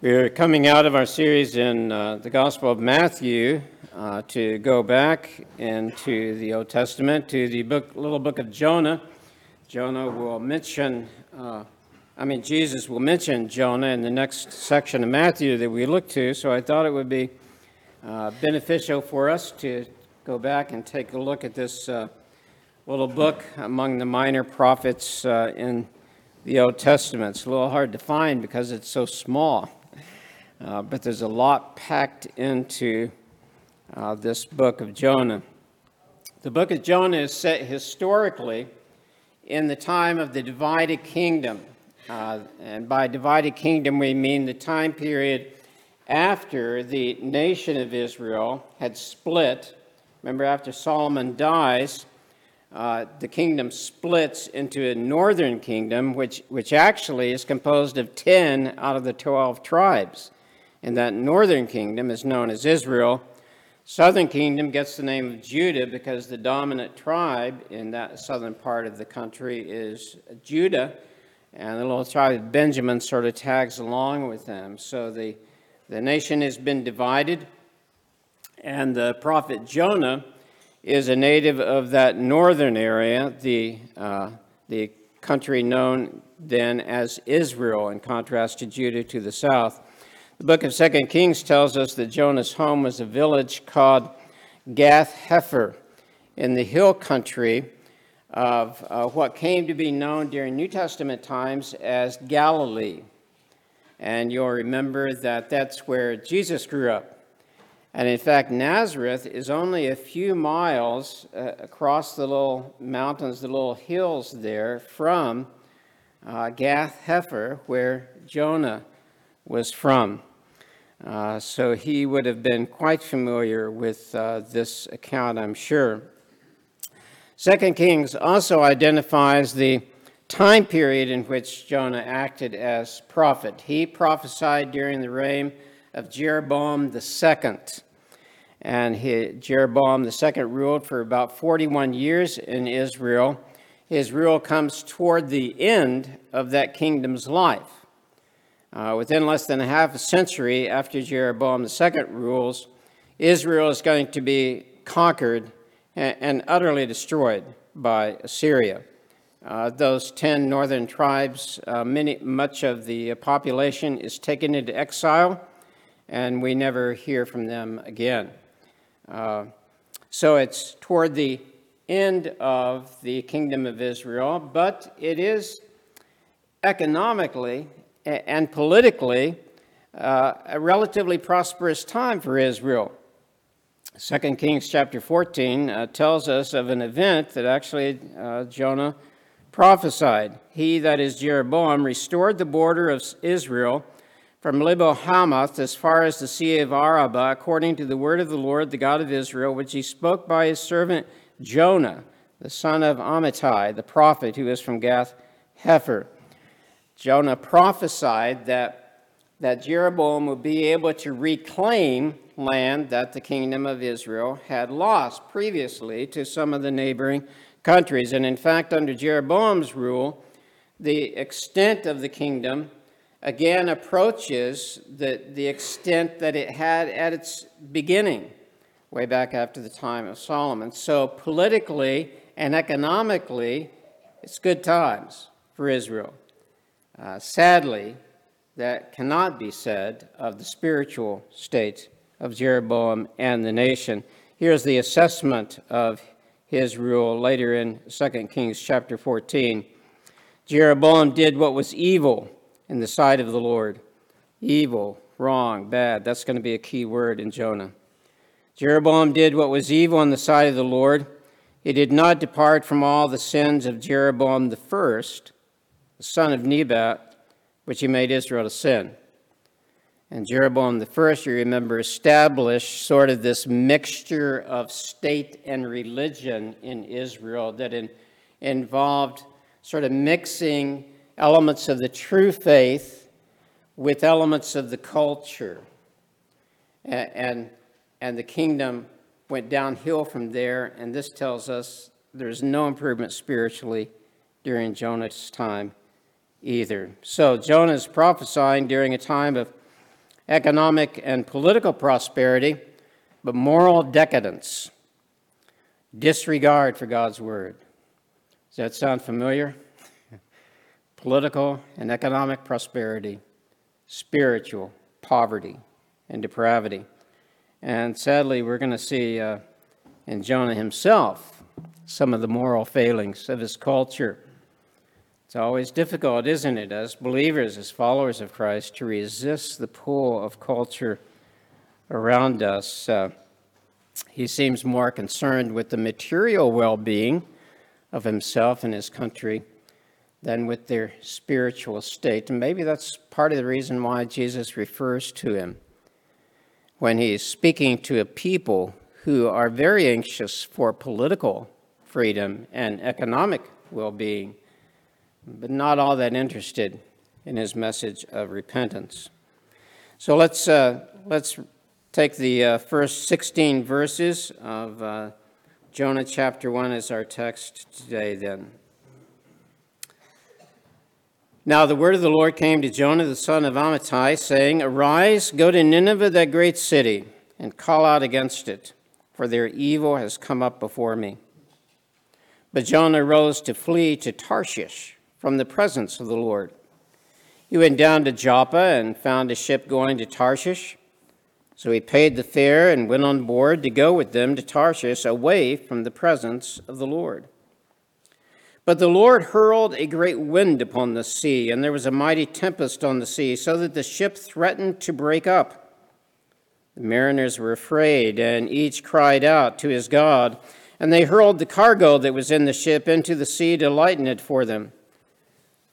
We're coming out of our series in uh, the Gospel of Matthew uh, to go back into the Old Testament to the book, little book of Jonah. Jonah will mention, uh, I mean, Jesus will mention Jonah in the next section of Matthew that we look to, so I thought it would be uh, beneficial for us to go back and take a look at this uh, little book among the minor prophets uh, in the Old Testament. It's a little hard to find because it's so small. Uh, but there's a lot packed into uh, this book of Jonah. The book of Jonah is set historically in the time of the divided kingdom. Uh, and by divided kingdom, we mean the time period after the nation of Israel had split. Remember, after Solomon dies, uh, the kingdom splits into a northern kingdom, which, which actually is composed of 10 out of the 12 tribes and that northern kingdom is known as Israel. Southern kingdom gets the name of Judah because the dominant tribe in that southern part of the country is Judah, and the little tribe of Benjamin sort of tags along with them. So the, the nation has been divided, and the prophet Jonah is a native of that northern area, the, uh, the country known then as Israel, in contrast to Judah to the south. The book of Second Kings tells us that Jonah's home was a village called Gath Hepher in the hill country of uh, what came to be known during New Testament times as Galilee. And you'll remember that that's where Jesus grew up. And in fact, Nazareth is only a few miles uh, across the little mountains, the little hills there from uh, Gath Hepher, where Jonah was from. Uh, so he would have been quite familiar with uh, this account, I'm sure. Second Kings also identifies the time period in which Jonah acted as prophet. He prophesied during the reign of Jeroboam II. And he, Jeroboam II ruled for about 41 years in Israel. His rule comes toward the end of that kingdom's life. Uh, within less than a half a century after Jeroboam II rules, Israel is going to be conquered and, and utterly destroyed by Assyria. Uh, those 10 northern tribes, uh, many, much of the population is taken into exile, and we never hear from them again. Uh, so it's toward the end of the kingdom of Israel, but it is economically and politically uh, a relatively prosperous time for Israel. 2 Kings chapter 14 uh, tells us of an event that actually uh, Jonah prophesied. He, that is Jeroboam, restored the border of Israel from Lebo Hamath as far as the Sea of Araba, according to the word of the Lord, the God of Israel, which he spoke by his servant Jonah, the son of Amittai, the prophet who is from Gath Hepher. Jonah prophesied that, that Jeroboam would be able to reclaim land that the kingdom of Israel had lost previously to some of the neighboring countries. And in fact, under Jeroboam's rule, the extent of the kingdom again approaches the, the extent that it had at its beginning, way back after the time of Solomon. So, politically and economically, it's good times for Israel. Uh, sadly, that cannot be said of the spiritual state of Jeroboam and the nation. Here's the assessment of his rule later in 2 Kings chapter 14. Jeroboam did what was evil in the sight of the Lord. Evil, wrong, bad. That's going to be a key word in Jonah. Jeroboam did what was evil in the sight of the Lord. He did not depart from all the sins of Jeroboam the first, the son of Nebat, which he made Israel to sin. And Jeroboam the first, you remember, established sort of this mixture of state and religion in Israel that in, involved sort of mixing elements of the true faith with elements of the culture. And, and, and the kingdom went downhill from there, and this tells us there's no improvement spiritually during Jonah's time either. So Jonah is prophesying during a time of economic and political prosperity, but moral decadence, disregard for God's word. Does that sound familiar? political and economic prosperity, spiritual poverty and depravity. And sadly, we're going to see uh, in Jonah himself some of the moral failings of his culture. It's always difficult, isn't it, as believers, as followers of Christ, to resist the pull of culture around us. Uh, he seems more concerned with the material well being of himself and his country than with their spiritual state. And maybe that's part of the reason why Jesus refers to him when he's speaking to a people who are very anxious for political freedom and economic well being but not all that interested in his message of repentance. So let's, uh, let's take the uh, first 16 verses of uh, Jonah chapter 1 as our text today, then. Now the word of the Lord came to Jonah the son of Amittai, saying, Arise, go to Nineveh, that great city, and call out against it, for their evil has come up before me. But Jonah rose to flee to Tarshish from the presence of the Lord. He went down to Joppa and found a ship going to Tarshish. So he paid the fare and went on board to go with them to Tarshish away from the presence of the Lord. But the Lord hurled a great wind upon the sea, and there was a mighty tempest on the sea, so that the ship threatened to break up. The mariners were afraid, and each cried out to his God, and they hurled the cargo that was in the ship into the sea to lighten it for them.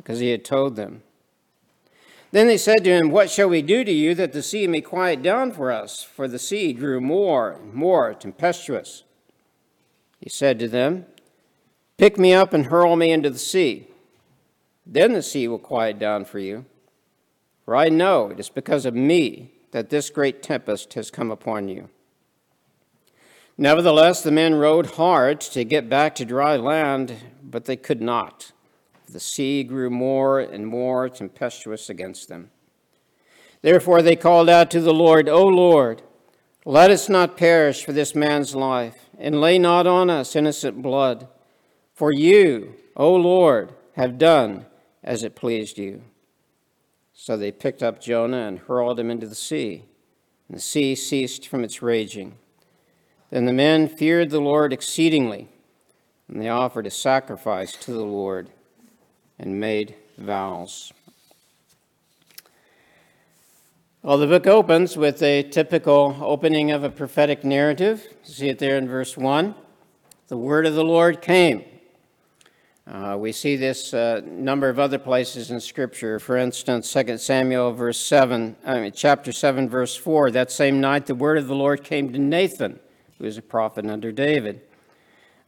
because he had told them. Then they said to him, What shall we do to you that the sea may quiet down for us? For the sea grew more and more tempestuous. He said to them, Pick me up and hurl me into the sea. Then the sea will quiet down for you. For I know it is because of me that this great tempest has come upon you. Nevertheless, the men rowed hard to get back to dry land, but they could not the sea grew more and more tempestuous against them. Therefore they called out to the Lord, O Lord, let us not perish for this man's life, and lay not on us innocent blood. For you, O Lord, have done as it pleased you. So they picked up Jonah and hurled him into the sea, and the sea ceased from its raging. Then the men feared the Lord exceedingly, and they offered a sacrifice to the Lord and made vows. Well, the book opens with a typical opening of a prophetic narrative. You see it there in verse 1. The word of the Lord came. Uh, we see this uh, number of other places in Scripture. For instance, 2 Samuel verse 7, I mean, chapter 7, verse 4. That same night, the word of the Lord came to Nathan, who was a prophet under David.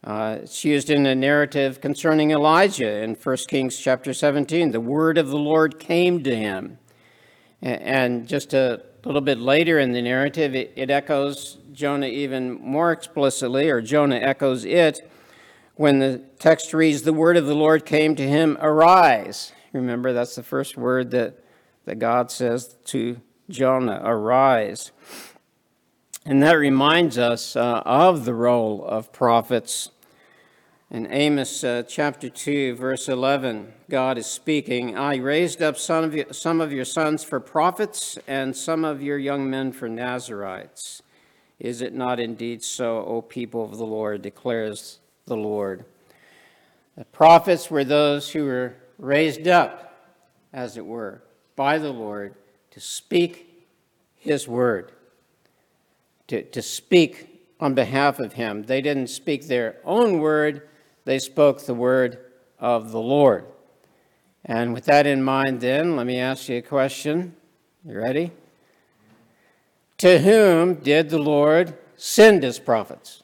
Uh, it's used in a narrative concerning Elijah in 1 Kings chapter 17. The word of the Lord came to him. And just a little bit later in the narrative, it, it echoes Jonah even more explicitly, or Jonah echoes it when the text reads, The word of the Lord came to him, arise. Remember, that's the first word that, that God says to Jonah, arise. And that reminds us uh, of the role of prophets In Amos uh, chapter 2, verse 11, God is speaking I raised up some of, you, some of your sons for prophets, and some of your young men for Nazarites. Is it not indeed so, O people of the Lord, declares the Lord? The prophets were those who were raised up, as it were, by the Lord to speak his word, to, to speak on behalf of him. They didn't speak their own word they spoke the word of the Lord. And with that in mind, then, let me ask you a question. You ready? To whom did the Lord send his prophets?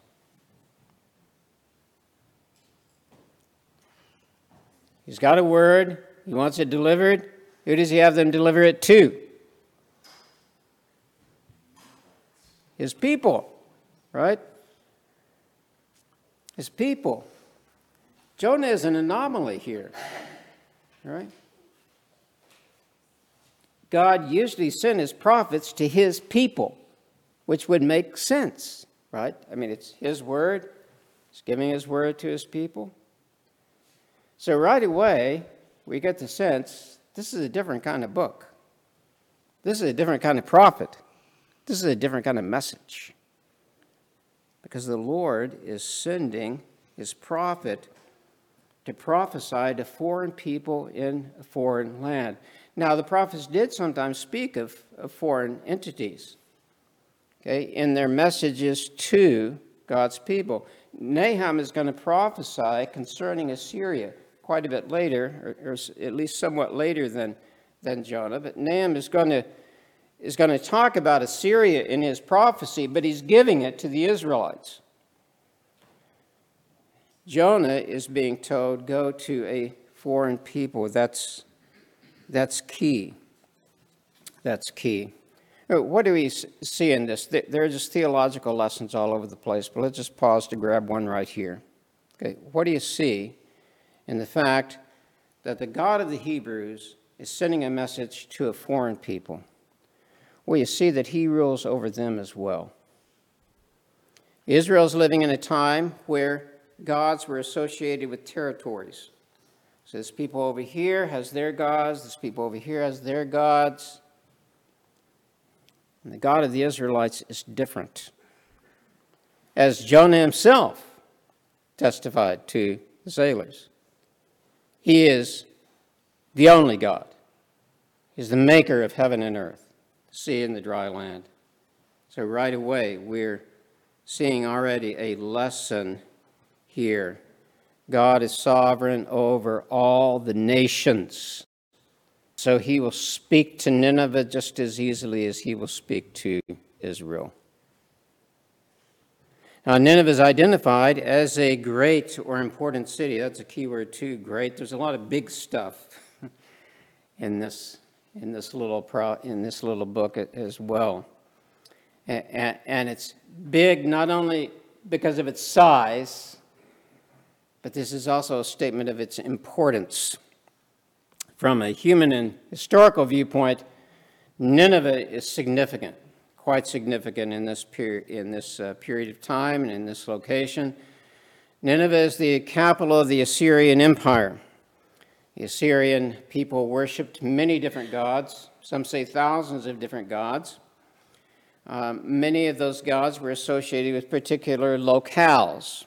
He's got a word, he wants it delivered. Who does he have them deliver it to? His people, right? His people. Jonah is an anomaly here, right? God usually sent his prophets to his people, which would make sense, right? I mean, it's his word, he's giving his word to his people. So, right away, we get the sense this is a different kind of book. This is a different kind of prophet. This is a different kind of message. Because the Lord is sending his prophet to prophesy to foreign people in a foreign land. Now, the prophets did sometimes speak of, of foreign entities okay, in their messages to God's people. Nahum is going to prophesy concerning Assyria quite a bit later, or, or, at least somewhat later than, than Jonah. But Nahum is going to is going to talk about Assyria in his prophecy, but he's giving it to the Israelites. Jonah is being told, go to a foreign people. That's, that's key. That's key. Uh, what do we see in this? There are just theological lessons all over the place, but let's just pause to grab one right here. Okay, what do you see in the fact that the God of the Hebrews is sending a message to a foreign people? Well, you see that he rules over them as well. Israel's living in a time where gods were associated with territories. So this people over here has their gods, this people over here has their gods. And the God of the Israelites is different. As Jonah himself testified to the sailors, he is the only God. He's the maker of heaven and earth, sea and the dry land. So right away, we're seeing already a lesson here. God is sovereign over all the nations. So he will speak to Nineveh just as easily as he will speak to Israel. Now, Nineveh is identified as a great or important city. That's a key word, too, great. There's a lot of big stuff in this, in this, little, pro, in this little book as well. And, and it's big not only because of its size, but this is also a statement of its importance. From a human and historical viewpoint, Nineveh is significant, quite significant in this, period, in this uh, period of time and in this location. Nineveh is the capital of the Assyrian Empire. The Assyrian people worshipped many different gods, some say thousands of different gods. Um, many of those gods were associated with particular locales.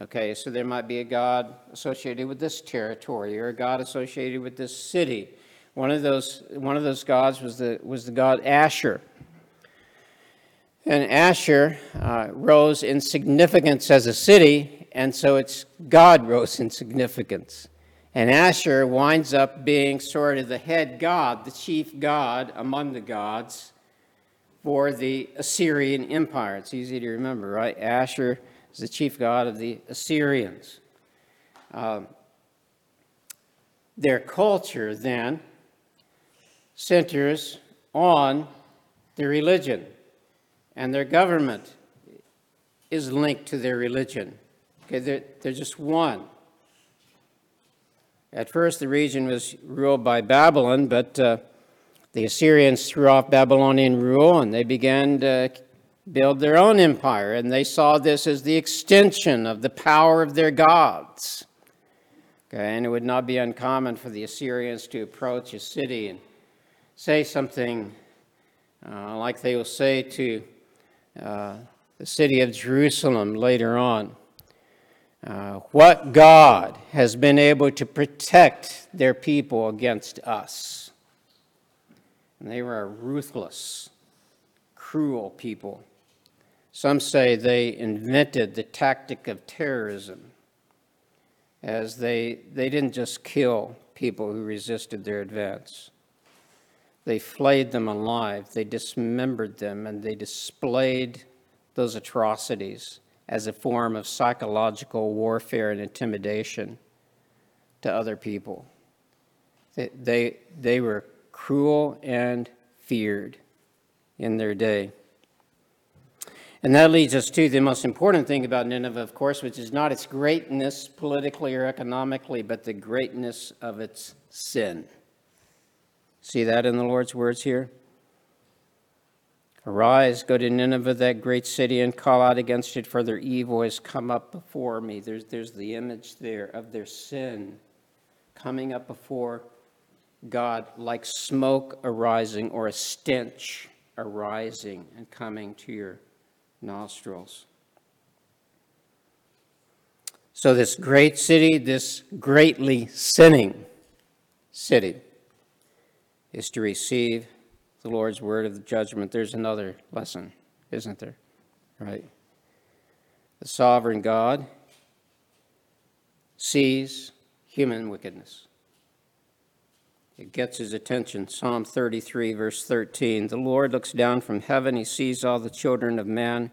Okay, so there might be a god associated with this territory or a god associated with this city. One of those, one of those gods was the, was the god Ashur. And Ashur uh, rose in significance as a city, and so its God rose in significance. And Ashur winds up being sort of the head god, the chief god among the gods for the Assyrian Empire. It's easy to remember, right? Ashur is the chief god of the Assyrians. Um, their culture then centers on their religion, and their government is linked to their religion. Okay, they're, they're just one. At first, the region was ruled by Babylon, but uh, the Assyrians threw off Babylonian rule and they began to build their own empire, and they saw this as the extension of the power of their gods. Okay, and it would not be uncommon for the Assyrians to approach a city and say something uh, like they will say to uh, the city of Jerusalem later on. Uh, what God has been able to protect their people against us. And they were a ruthless, cruel people. Some say they invented the tactic of terrorism, as they, they didn't just kill people who resisted their advance. They flayed them alive, they dismembered them, and they displayed those atrocities as a form of psychological warfare and intimidation to other people. They, they, they were cruel and feared in their day. And that leads us to the most important thing about Nineveh, of course, which is not its greatness politically or economically, but the greatness of its sin. See that in the Lord's words here? Arise, go to Nineveh, that great city, and call out against it, for their evil has come up before me. There's, there's the image there of their sin coming up before God like smoke arising or a stench arising and coming to your nostrils. So, this great city, this greatly sinning city, is to receive the Lord's word of the judgment, there's another lesson, isn't there? Right? The sovereign God sees human wickedness. It gets his attention. Psalm 33, verse 13. The Lord looks down from heaven, he sees all the children of man.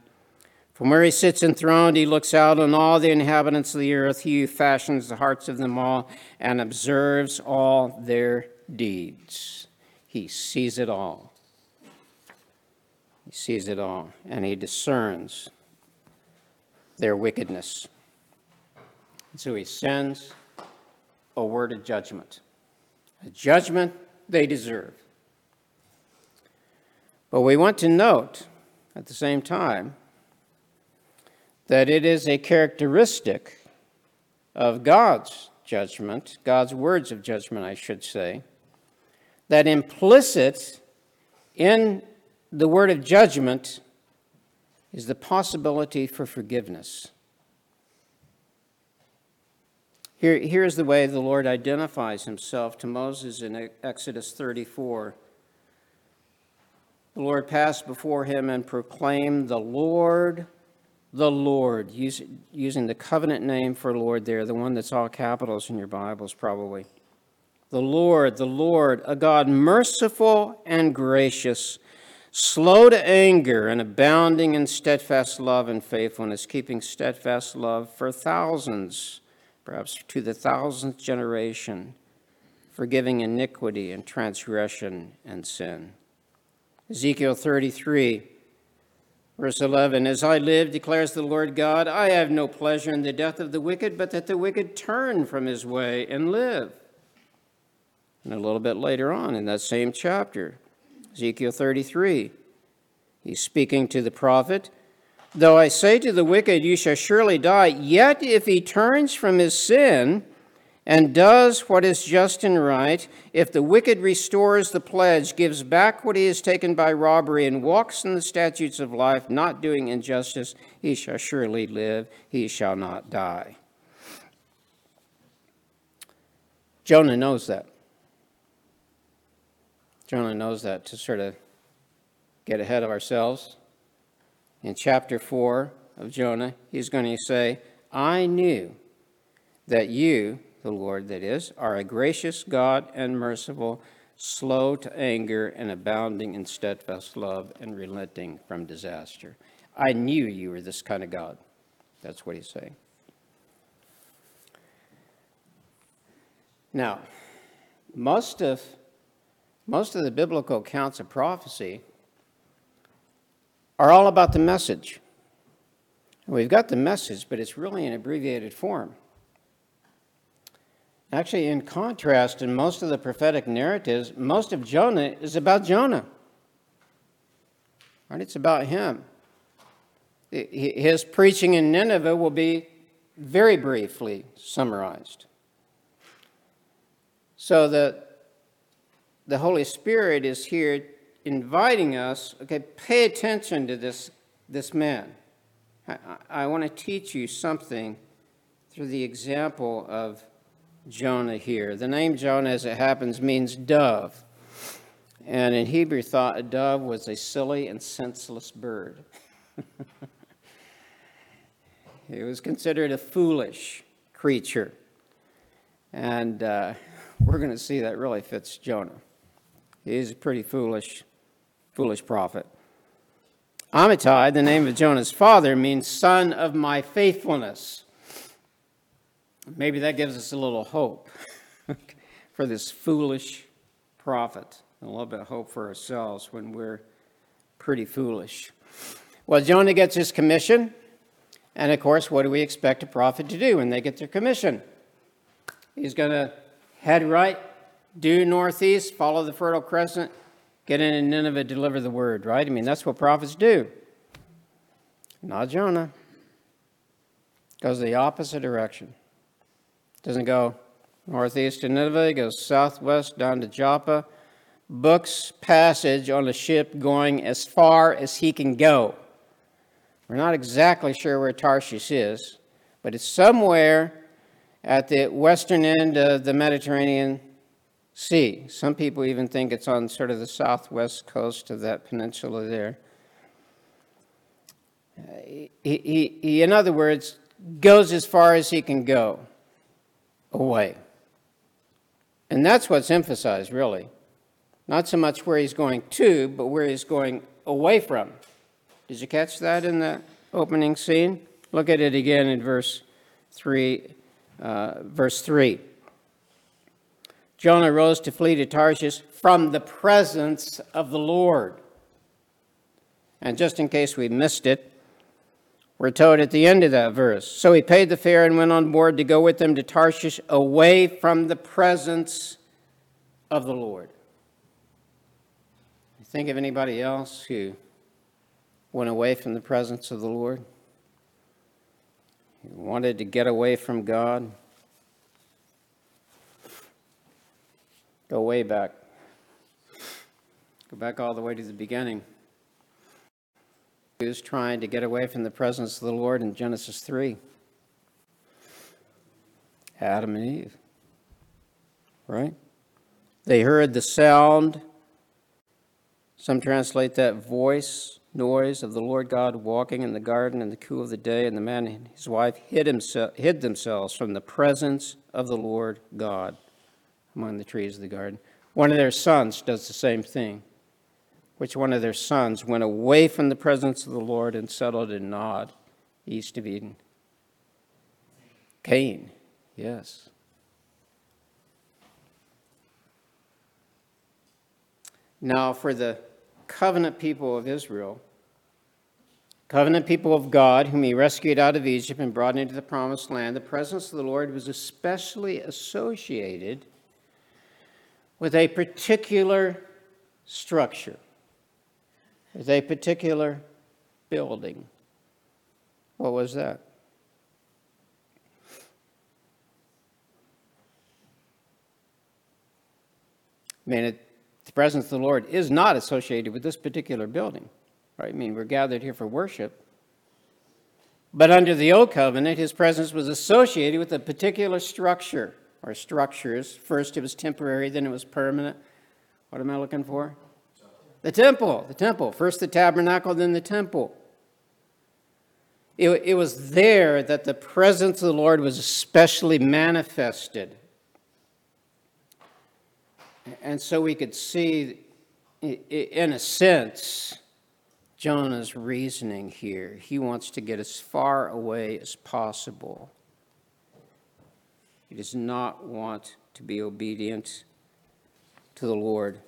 From where he sits enthroned, he looks out on all the inhabitants of the earth. He fashions the hearts of them all and observes all their deeds. He sees it all. He sees it all, and he discerns their wickedness. And so he sends a word of judgment, a judgment they deserve. But we want to note at the same time that it is a characteristic of God's judgment, God's words of judgment, I should say, that implicit in the word of judgment is the possibility for forgiveness. Here, here's the way the Lord identifies himself to Moses in Exodus 34. The Lord passed before him and proclaimed, The Lord, the Lord, using the covenant name for Lord there, the one that's all capitals in your Bibles, probably the Lord, the Lord, a God merciful and gracious, slow to anger and abounding in steadfast love and faithfulness, keeping steadfast love for thousands, perhaps to the thousandth generation, forgiving iniquity and transgression and sin. Ezekiel 33, verse 11 As I live, declares the Lord God, I have no pleasure in the death of the wicked, but that the wicked turn from his way and live. And a little bit later on in that same chapter, Ezekiel 33, he's speaking to the prophet. Though I say to the wicked, You shall surely die, yet if he turns from his sin and does what is just and right, if the wicked restores the pledge, gives back what he has taken by robbery, and walks in the statutes of life, not doing injustice, he shall surely live, he shall not die. Jonah knows that. Jonah knows that to sort of get ahead of ourselves. In chapter 4 of Jonah, he's going to say, I knew that you, the Lord that is, are a gracious God and merciful, slow to anger and abounding in steadfast love and relenting from disaster. I knew you were this kind of God. That's what he's saying. Now, most of most of the biblical accounts of prophecy are all about the message. We've got the message, but it's really in abbreviated form. Actually, in contrast, in most of the prophetic narratives, most of Jonah is about Jonah. Right? It's about him. His preaching in Nineveh will be very briefly summarized. So the, the Holy Spirit is here inviting us, okay, pay attention to this, this man. I, I want to teach you something through the example of Jonah here. The name Jonah, as it happens, means dove. And in Hebrew thought, a dove was a silly and senseless bird. it was considered a foolish creature. And uh, we're going to see that really fits Jonah. He's a pretty foolish, foolish prophet. Amittai, the name of Jonah's father, means son of my faithfulness. Maybe that gives us a little hope for this foolish prophet, a little bit of hope for ourselves when we're pretty foolish. Well, Jonah gets his commission, and of course, what do we expect a prophet to do when they get their commission? He's going to head right, due northeast, follow the Fertile Crescent, get into Nineveh, deliver the word, right? I mean, that's what prophets do. Not Jonah. Goes the opposite direction. Doesn't go northeast to Nineveh, he goes southwest down to Joppa, books passage on a ship going as far as he can go. We're not exactly sure where Tarshish is, but it's somewhere at the western end of the Mediterranean Sea. Some people even think it's on sort of the southwest coast of that peninsula there. Uh, he, he, he, in other words, goes as far as he can go away. And that's what's emphasized, really. Not so much where he's going to, but where he's going away from. Did you catch that in the opening scene? Look at it again in verse 3. Uh, verse 3. Jonah rose to flee to Tarshish from the presence of the Lord. And just in case we missed it, we're told at the end of that verse. So he paid the fare and went on board to go with them to Tarshish away from the presence of the Lord. Think of anybody else who went away from the presence of the Lord? Who wanted to get away from God? Go way back. Go back all the way to the beginning. He was trying to get away from the presence of the Lord in Genesis 3. Adam and Eve. Right? They heard the sound. Some translate that voice, noise of the Lord God walking in the garden in the cool of the day, and the man and his wife hid, himself, hid themselves from the presence of the Lord God among the trees of the garden. One of their sons does the same thing which one of their sons went away from the presence of the Lord and settled in Nod, east of Eden? Cain, yes. Now, for the covenant people of Israel, covenant people of God, whom he rescued out of Egypt and brought into the promised land, the presence of the Lord was especially associated with a particular structure with a particular building. What was that? I mean, it, the presence of the Lord is not associated with this particular building, right? I mean, we're gathered here for worship. But under the Old Covenant, his presence was associated with a particular structure or structures. First, it was temporary, then it was permanent. What am I looking for? The temple, the temple. First the tabernacle, then the temple. It, it was there that the presence of the Lord was especially manifested. And so we could see, in a sense, Jonah's reasoning here. He wants to get as far away as possible. He does not want to be obedient to the Lord.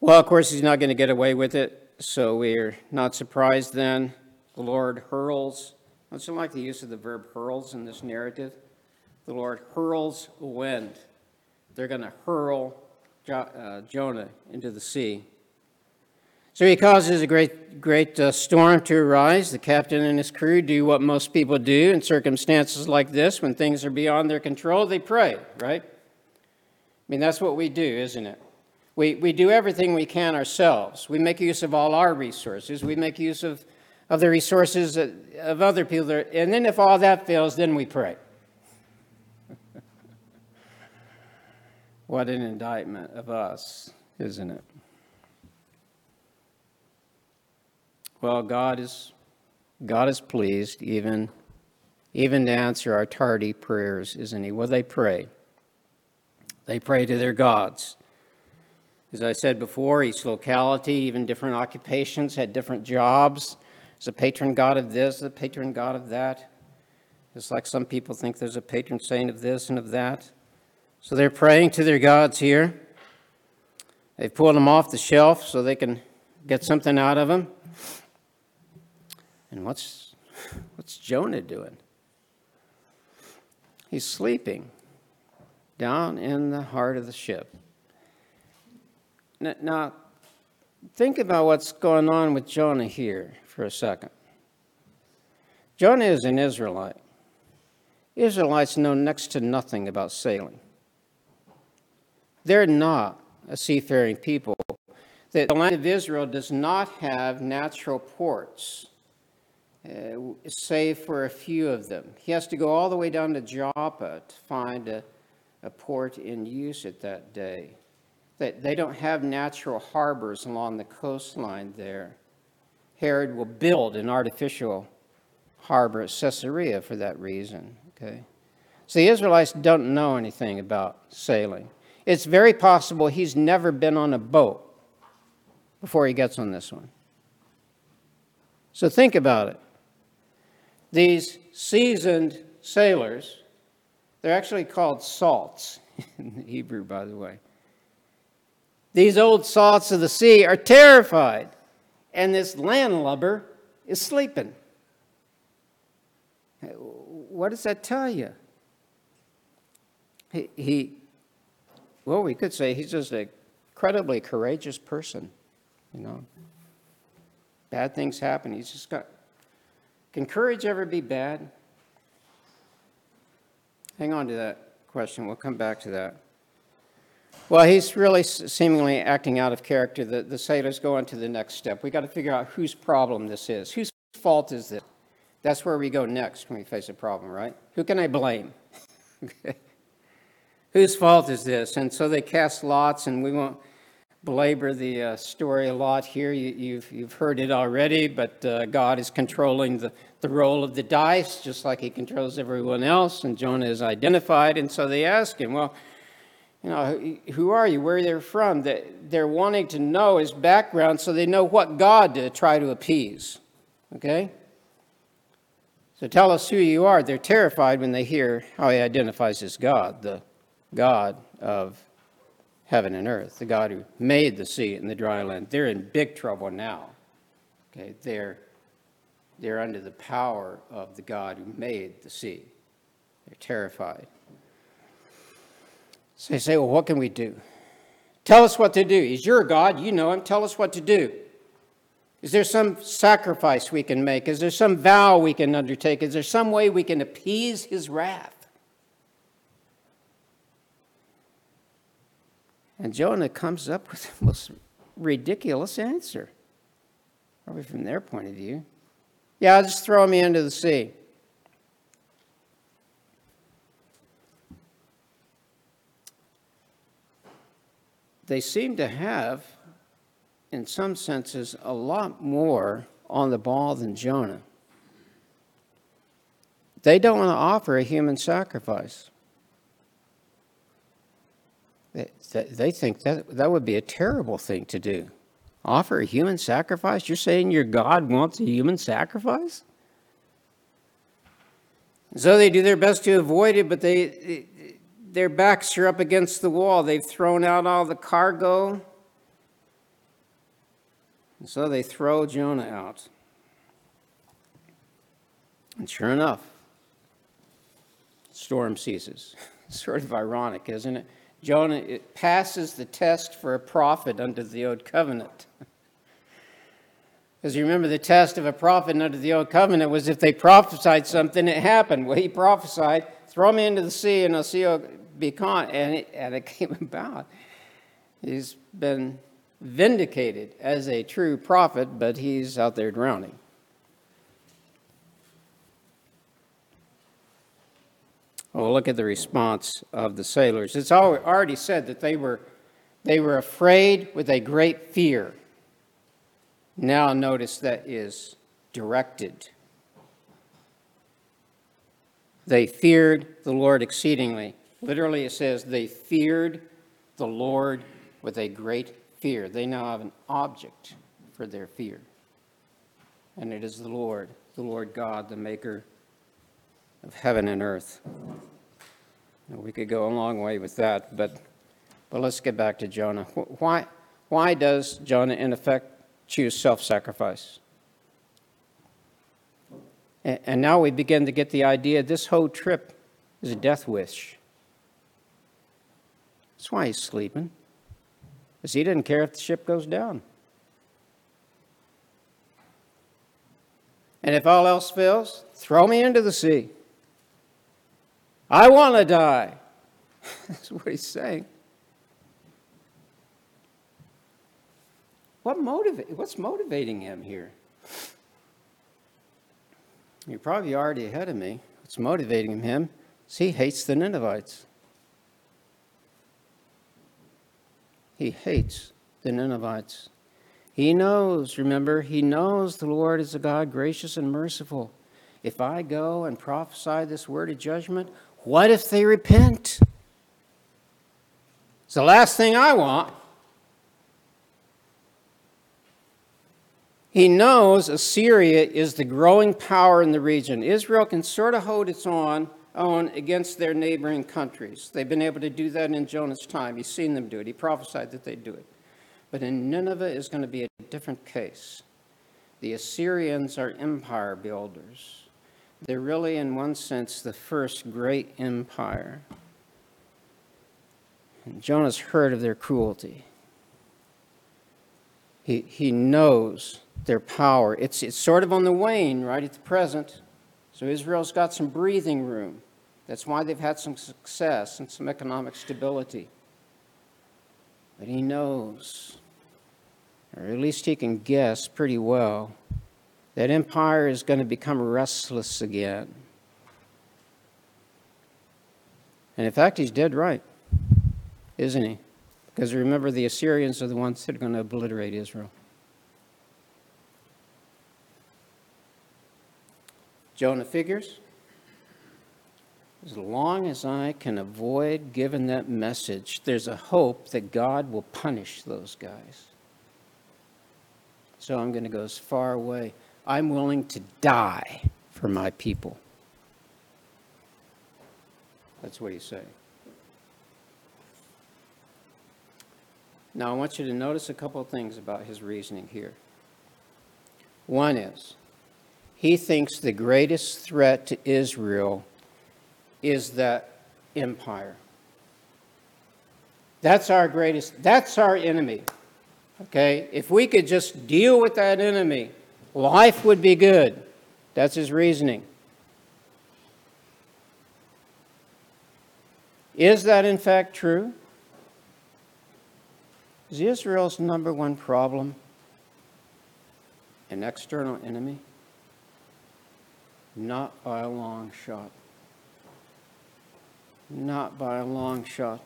Well, of course, he's not going to get away with it, so we're not surprised then. The Lord hurls. I also like the use of the verb hurls in this narrative. The Lord hurls a wind. They're going to hurl jo- uh, Jonah into the sea. So he causes a great, great uh, storm to arise. The captain and his crew do what most people do in circumstances like this when things are beyond their control. They pray, right? I mean, that's what we do, isn't it? We, we do everything we can ourselves. We make use of all our resources. We make use of, of the resources of other people. And then if all that fails, then we pray. what an indictment of us, isn't it? Well, God is, God is pleased even, even to answer our tardy prayers, isn't He? Well, they pray. They pray to their gods. As I said before, each locality, even different occupations, had different jobs. There's a patron god of this, a patron god of that. It's like some people think there's a patron saint of this and of that. So they're praying to their gods here. They've pulled them off the shelf so they can get something out of them. And what's, what's Jonah doing? He's sleeping down in the heart of the ship. Now, think about what's going on with Jonah here for a second. Jonah is an Israelite. Israelites know next to nothing about sailing. They're not a seafaring people. The land of Israel does not have natural ports uh, save for a few of them. He has to go all the way down to Joppa to find a, a port in use at that day. They, they don't have natural harbors along the coastline there. Herod will build an artificial harbor at Caesarea for that reason. Okay? So the Israelites don't know anything about sailing. It's very possible he's never been on a boat before he gets on this one. So think about it these seasoned sailors, they're actually called salts in Hebrew, by the way. These old salts of the sea are terrified, and this landlubber is sleeping. What does that tell you? He, he well, we could say he's just an incredibly courageous person, you know. Bad things happen. He's just got can courage ever be bad? Hang on to that question. We'll come back to that. Well, he's really seemingly acting out of character. The, the sailors go on to the next step. We've got to figure out whose problem this is. Whose fault is this? That's where we go next when we face a problem, right? Who can I blame? Whose fault is this? And so they cast lots, and we won't belabor the uh, story a lot here. You, have you've, you've heard it already, but uh, God is controlling the, the roll of the dice, just like he controls everyone else, and Jonah is identified. And so they ask him, well, you know, who are you? Where they're from? They're wanting to know his background so they know what God to try to appease. Okay? So tell us who you are. They're terrified when they hear how he identifies as God, the God of heaven and earth, the God who made the sea and the dry land. They're in big trouble now. Okay, they're, they're under the power of the God who made the sea. They're terrified. So they say, Well, what can we do? Tell us what to do. He's your God. You know him. Tell us what to do. Is there some sacrifice we can make? Is there some vow we can undertake? Is there some way we can appease his wrath? And Jonah comes up with the most ridiculous answer, probably from their point of view. Yeah, just throw me into the sea. They seem to have, in some senses, a lot more on the ball than Jonah. They don't want to offer a human sacrifice. They think that that would be a terrible thing to do. Offer a human sacrifice? You're saying your God wants a human sacrifice? So they do their best to avoid it, but they, their backs are up against the wall. They've thrown out all the cargo. And so they throw Jonah out. And sure enough, storm ceases. sort of ironic, isn't it? Jonah passes the test for a prophet under the old covenant. Because you remember the test of a prophet under the old covenant was if they prophesied something, it happened. Well, he prophesied, throw me into the sea and I'll see you be caught. And it, and it came about. He's been vindicated as a true prophet, but he's out there drowning. Well, look at the response of the sailors. It's already said that they were, they were afraid with a great fear. Now, notice that is directed. They feared the Lord exceedingly. Literally, it says they feared the Lord with a great fear. They now have an object for their fear, and it is the Lord, the Lord God, the maker of heaven and earth. We could go a long way with that, but, but let's get back to Jonah. Why, why does Jonah, in effect, choose self sacrifice? And, now we begin to get the idea this whole trip is a death wish. That's why he's sleeping, because he doesn't care if the ship goes down. And if all else fails, throw me into the sea. I want to die. That's what he's saying. What motiva- what's motivating him here? You're probably already ahead of me. What's motivating him is he hates the Ninevites. He hates the Ninevites. He knows, remember, he knows the Lord is a God gracious and merciful. If I go and prophesy this word of judgment, what if they repent? It's the last thing I want. He knows Assyria is the growing power in the region. Israel can sort of hold its own, own against their neighboring countries. They've been able to do that in Jonah's time. He's seen them do it. He prophesied that they'd do it. But in Nineveh is going to be a different case. The Assyrians are empire builders. They're really, in one sense, the first great empire. And Jonah's heard of their cruelty. He, he knows their power. It's, it's sort of on the wane right at the present. So Israel's got some breathing room. That's why they've had some success and some economic stability. But he knows, or at least he can guess pretty well, that empire is going to become restless again. And in fact, he's dead right, isn't he? Because remember, the Assyrians are the ones that are going to obliterate Israel. Jonah figures as long as I can avoid giving that message, there's a hope that God will punish those guys. So I'm going to go as far away. I'm willing to die for my people. That's what he's saying. Now, I want you to notice a couple of things about his reasoning here. One is, he thinks the greatest threat to Israel is that empire. That's our greatest, that's our enemy. Okay? If we could just deal with that enemy, life would be good. That's his reasoning. Is that in fact true? Is Israel's number one problem an external enemy? Not by a long shot. Not by a long shot.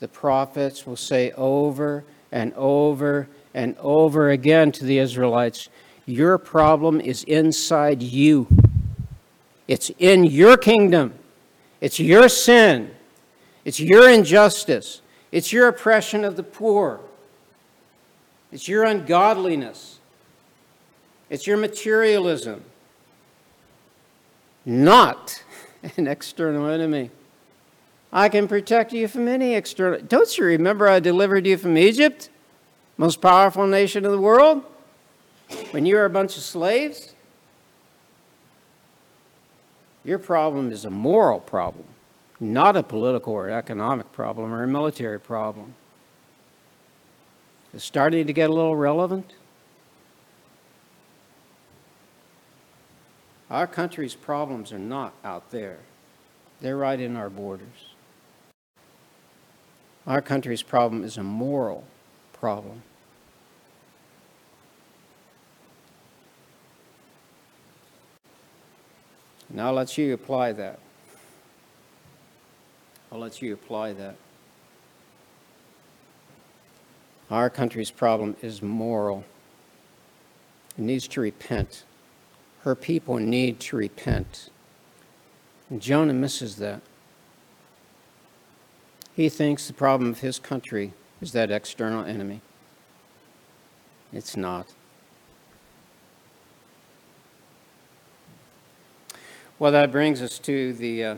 The prophets will say over and over and over again to the Israelites your problem is inside you. It's in your kingdom. It's your sin. It's your injustice. It's your oppression of the poor. It's your ungodliness. It's your materialism. Not an external enemy. I can protect you from any external. Don't you remember I delivered you from Egypt, most powerful nation in the world? When you're a bunch of slaves, your problem is a moral problem, not a political or economic problem or a military problem. It's starting to get a little relevant. Our country's problems are not out there, they're right in our borders. Our country's problem is a moral problem. And I'll let you apply that. I'll let you apply that. Our country's problem is moral. It needs to repent. Her people need to repent. And Jonah misses that. He thinks the problem of his country is that external enemy. It's not. Well, that brings us to the uh,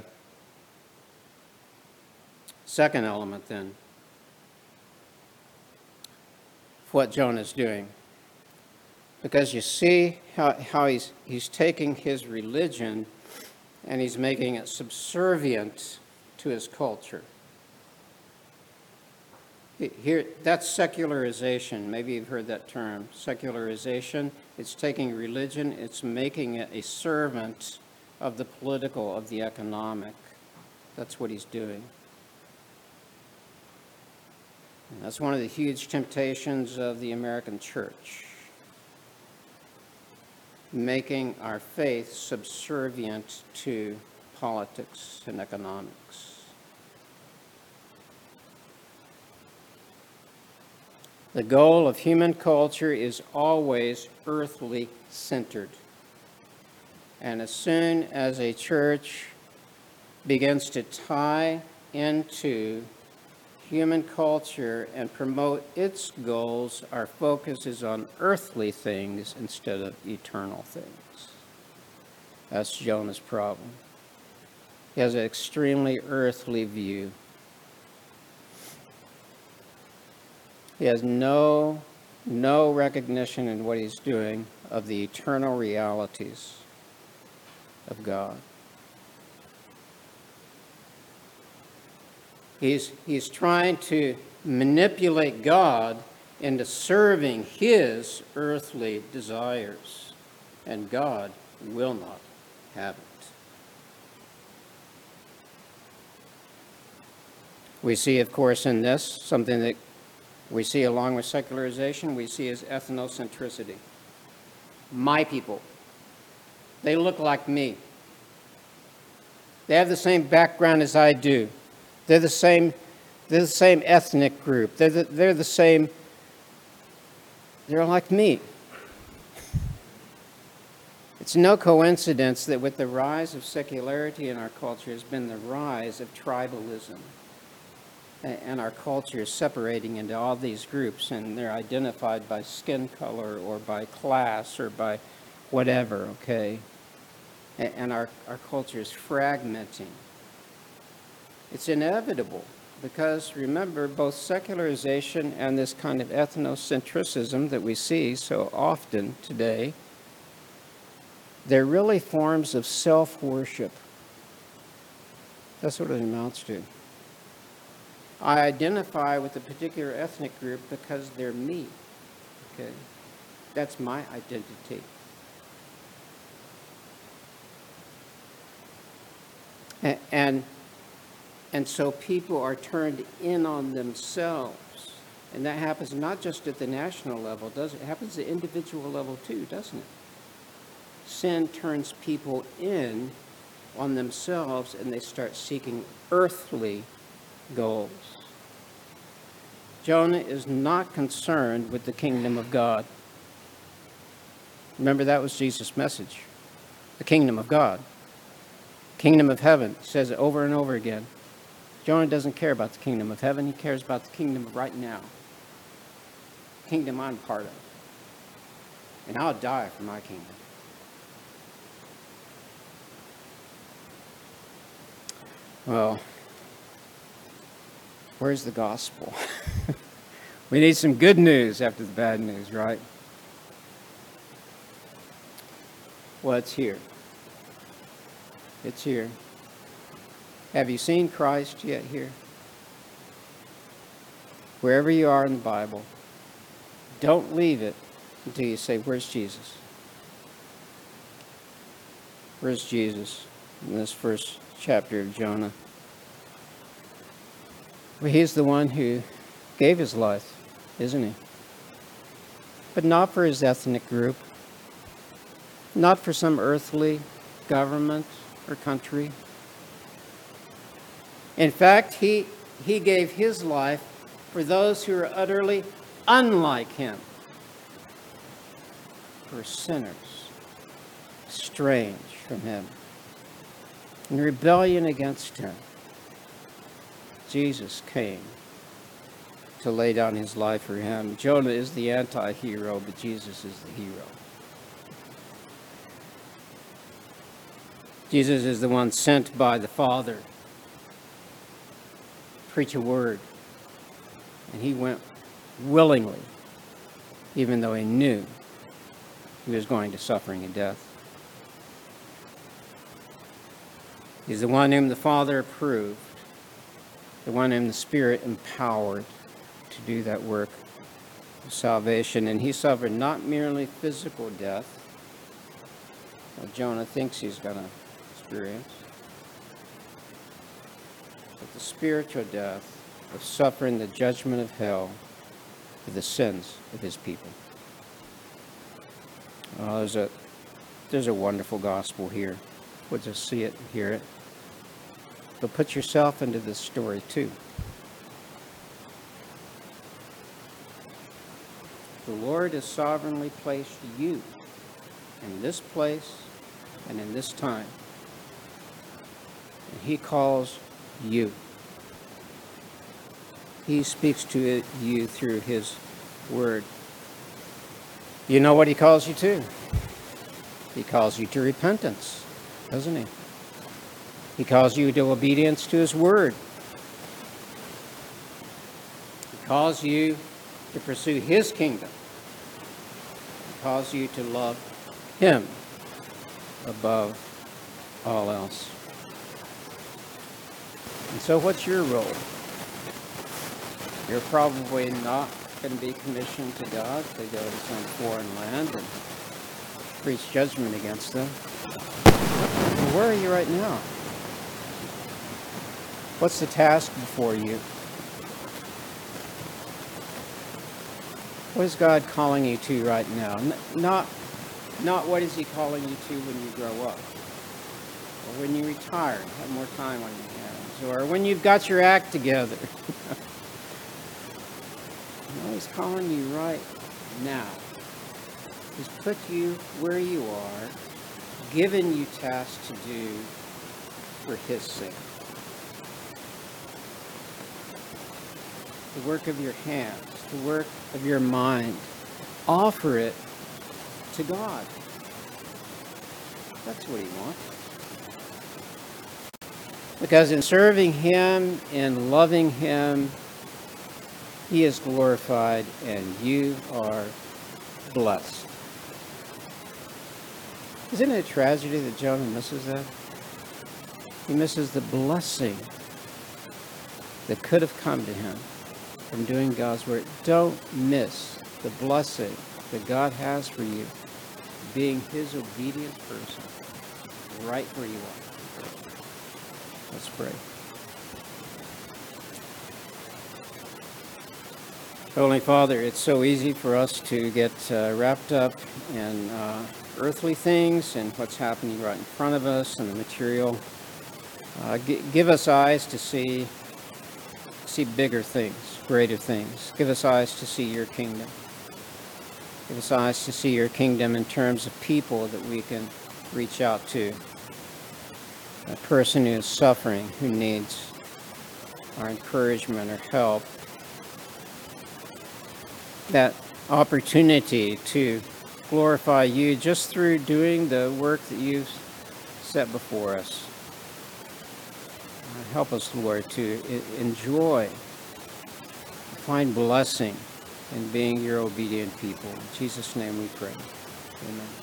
second element then. What Jonah's doing. Because you see how, how he's, he's taking his religion and he's making it subservient to his culture. Here, that's secularization. Maybe you've heard that term, secularization. It's taking religion, it's making it a servant of the political, of the economic. That's what he's doing. And that's one of the huge temptations of the American church. Making our faith subservient to politics and economics. The goal of human culture is always earthly centered. And as soon as a church begins to tie into human culture and promote its goals, our focus is on earthly things instead of eternal things. That's Jonah's problem. He has an extremely earthly view. He has no, no recognition in what he's doing of the eternal realities of God. He's, he's trying to manipulate God into serving his earthly desires, and God will not have it. We see, of course, in this something that we see along with secularization, we see is ethnocentricity. My people. They look like me. They have the same background as I do. They're the same, they're the same ethnic group. They're the, they're the same, they're like me. It's no coincidence that with the rise of secularity in our culture has been the rise of tribalism and our culture is separating into all these groups and they're identified by skin color or by class or by whatever, okay? And our, our culture is fragmenting. It's inevitable because remember, both secularization and this kind of ethnocentrism that we see so often today, they're really forms of self worship. That's what it amounts to. I identify with a particular ethnic group because they're me. Okay? That's my identity. And, and, so people are turned in on themselves. And that happens not just at the national level, does it? it happens at the individual level too, doesn't it? Sin turns people in on themselves and they start seeking earthly goals. Jonah is not concerned with the kingdom of God. Remember, that was Jesus' message the kingdom of God, kingdom of heaven. Says it over and over again. Jonah doesn't care about the kingdom of heaven, he cares about the kingdom of right now, kingdom I'm part of. And I'll die for my kingdom. Well, Where's the gospel? we need some good news after the bad news, right? Well, it's here. It's here. Have you seen Christ yet here? Wherever you are in the Bible, don't leave it until you say, Where's Jesus? Where's Jesus in this first chapter of Jonah? Well, he's the one who gave his life, isn't he? But not for his ethnic group, not for some earthly government or country. In fact, he, he gave his life for those who are utterly unlike him, for sinners, strange from him, in rebellion against him. Jesus came to lay down his life for him. Jonah is the anti hero, but Jesus is the hero. Jesus is the one sent by the Father preach a word. And he went willingly, even though he knew he was going to suffering and death. He's the one whom the Father approved, the one whom the Spirit empowered to do that work of salvation. And he suffered not merely physical death, Jonah thinks he's going to experience, but the spiritual death of suffering the judgment of hell for the sins of his people. Oh, there's a there's a wonderful gospel here. We'll just see it and hear it. But put yourself into this story too. The Lord has sovereignly placed you in this place and in this time. And He calls you. He speaks to you through His Word. You know what He calls you to? He calls you to repentance, doesn't He? He calls you to obedience to His Word. He calls you to pursue His kingdom. He calls you to love Him above all else. And so, what's your role? You're probably not going to be commissioned to God to go to some foreign land and preach judgment against them. Where are you right now? What's the task before you? What is God calling you to right now? Not, not what is He calling you to when you grow up, or when you retire have more time on your or when you've got your act together. He's calling you right now. He's put you where you are, given you tasks to do for His sake. The work of your hands, the work of your mind. Offer it to God. That's what He wants. Because in serving Him, in loving Him, He is glorified and you are blessed. Isn't it a tragedy that Jonah misses that? He misses the blessing that could have come to him from doing God's work. Don't miss the blessing that God has for you being His obedient person right where you are. Let's pray. Holy Father, it's so easy for us to get uh, wrapped up in uh, earthly things and what's happening right in front of us and the material. Uh, g- give us eyes to see see bigger things, greater things. Give us eyes to see your kingdom. Give us eyes to see your kingdom in terms of people that we can reach out to. A person who is suffering, who needs our encouragement or help. That opportunity to glorify you just through doing the work that you've set before us. Uh, Help us, Lord, to enjoy, find blessing in being your obedient people. In Jesus' name we pray. Amen.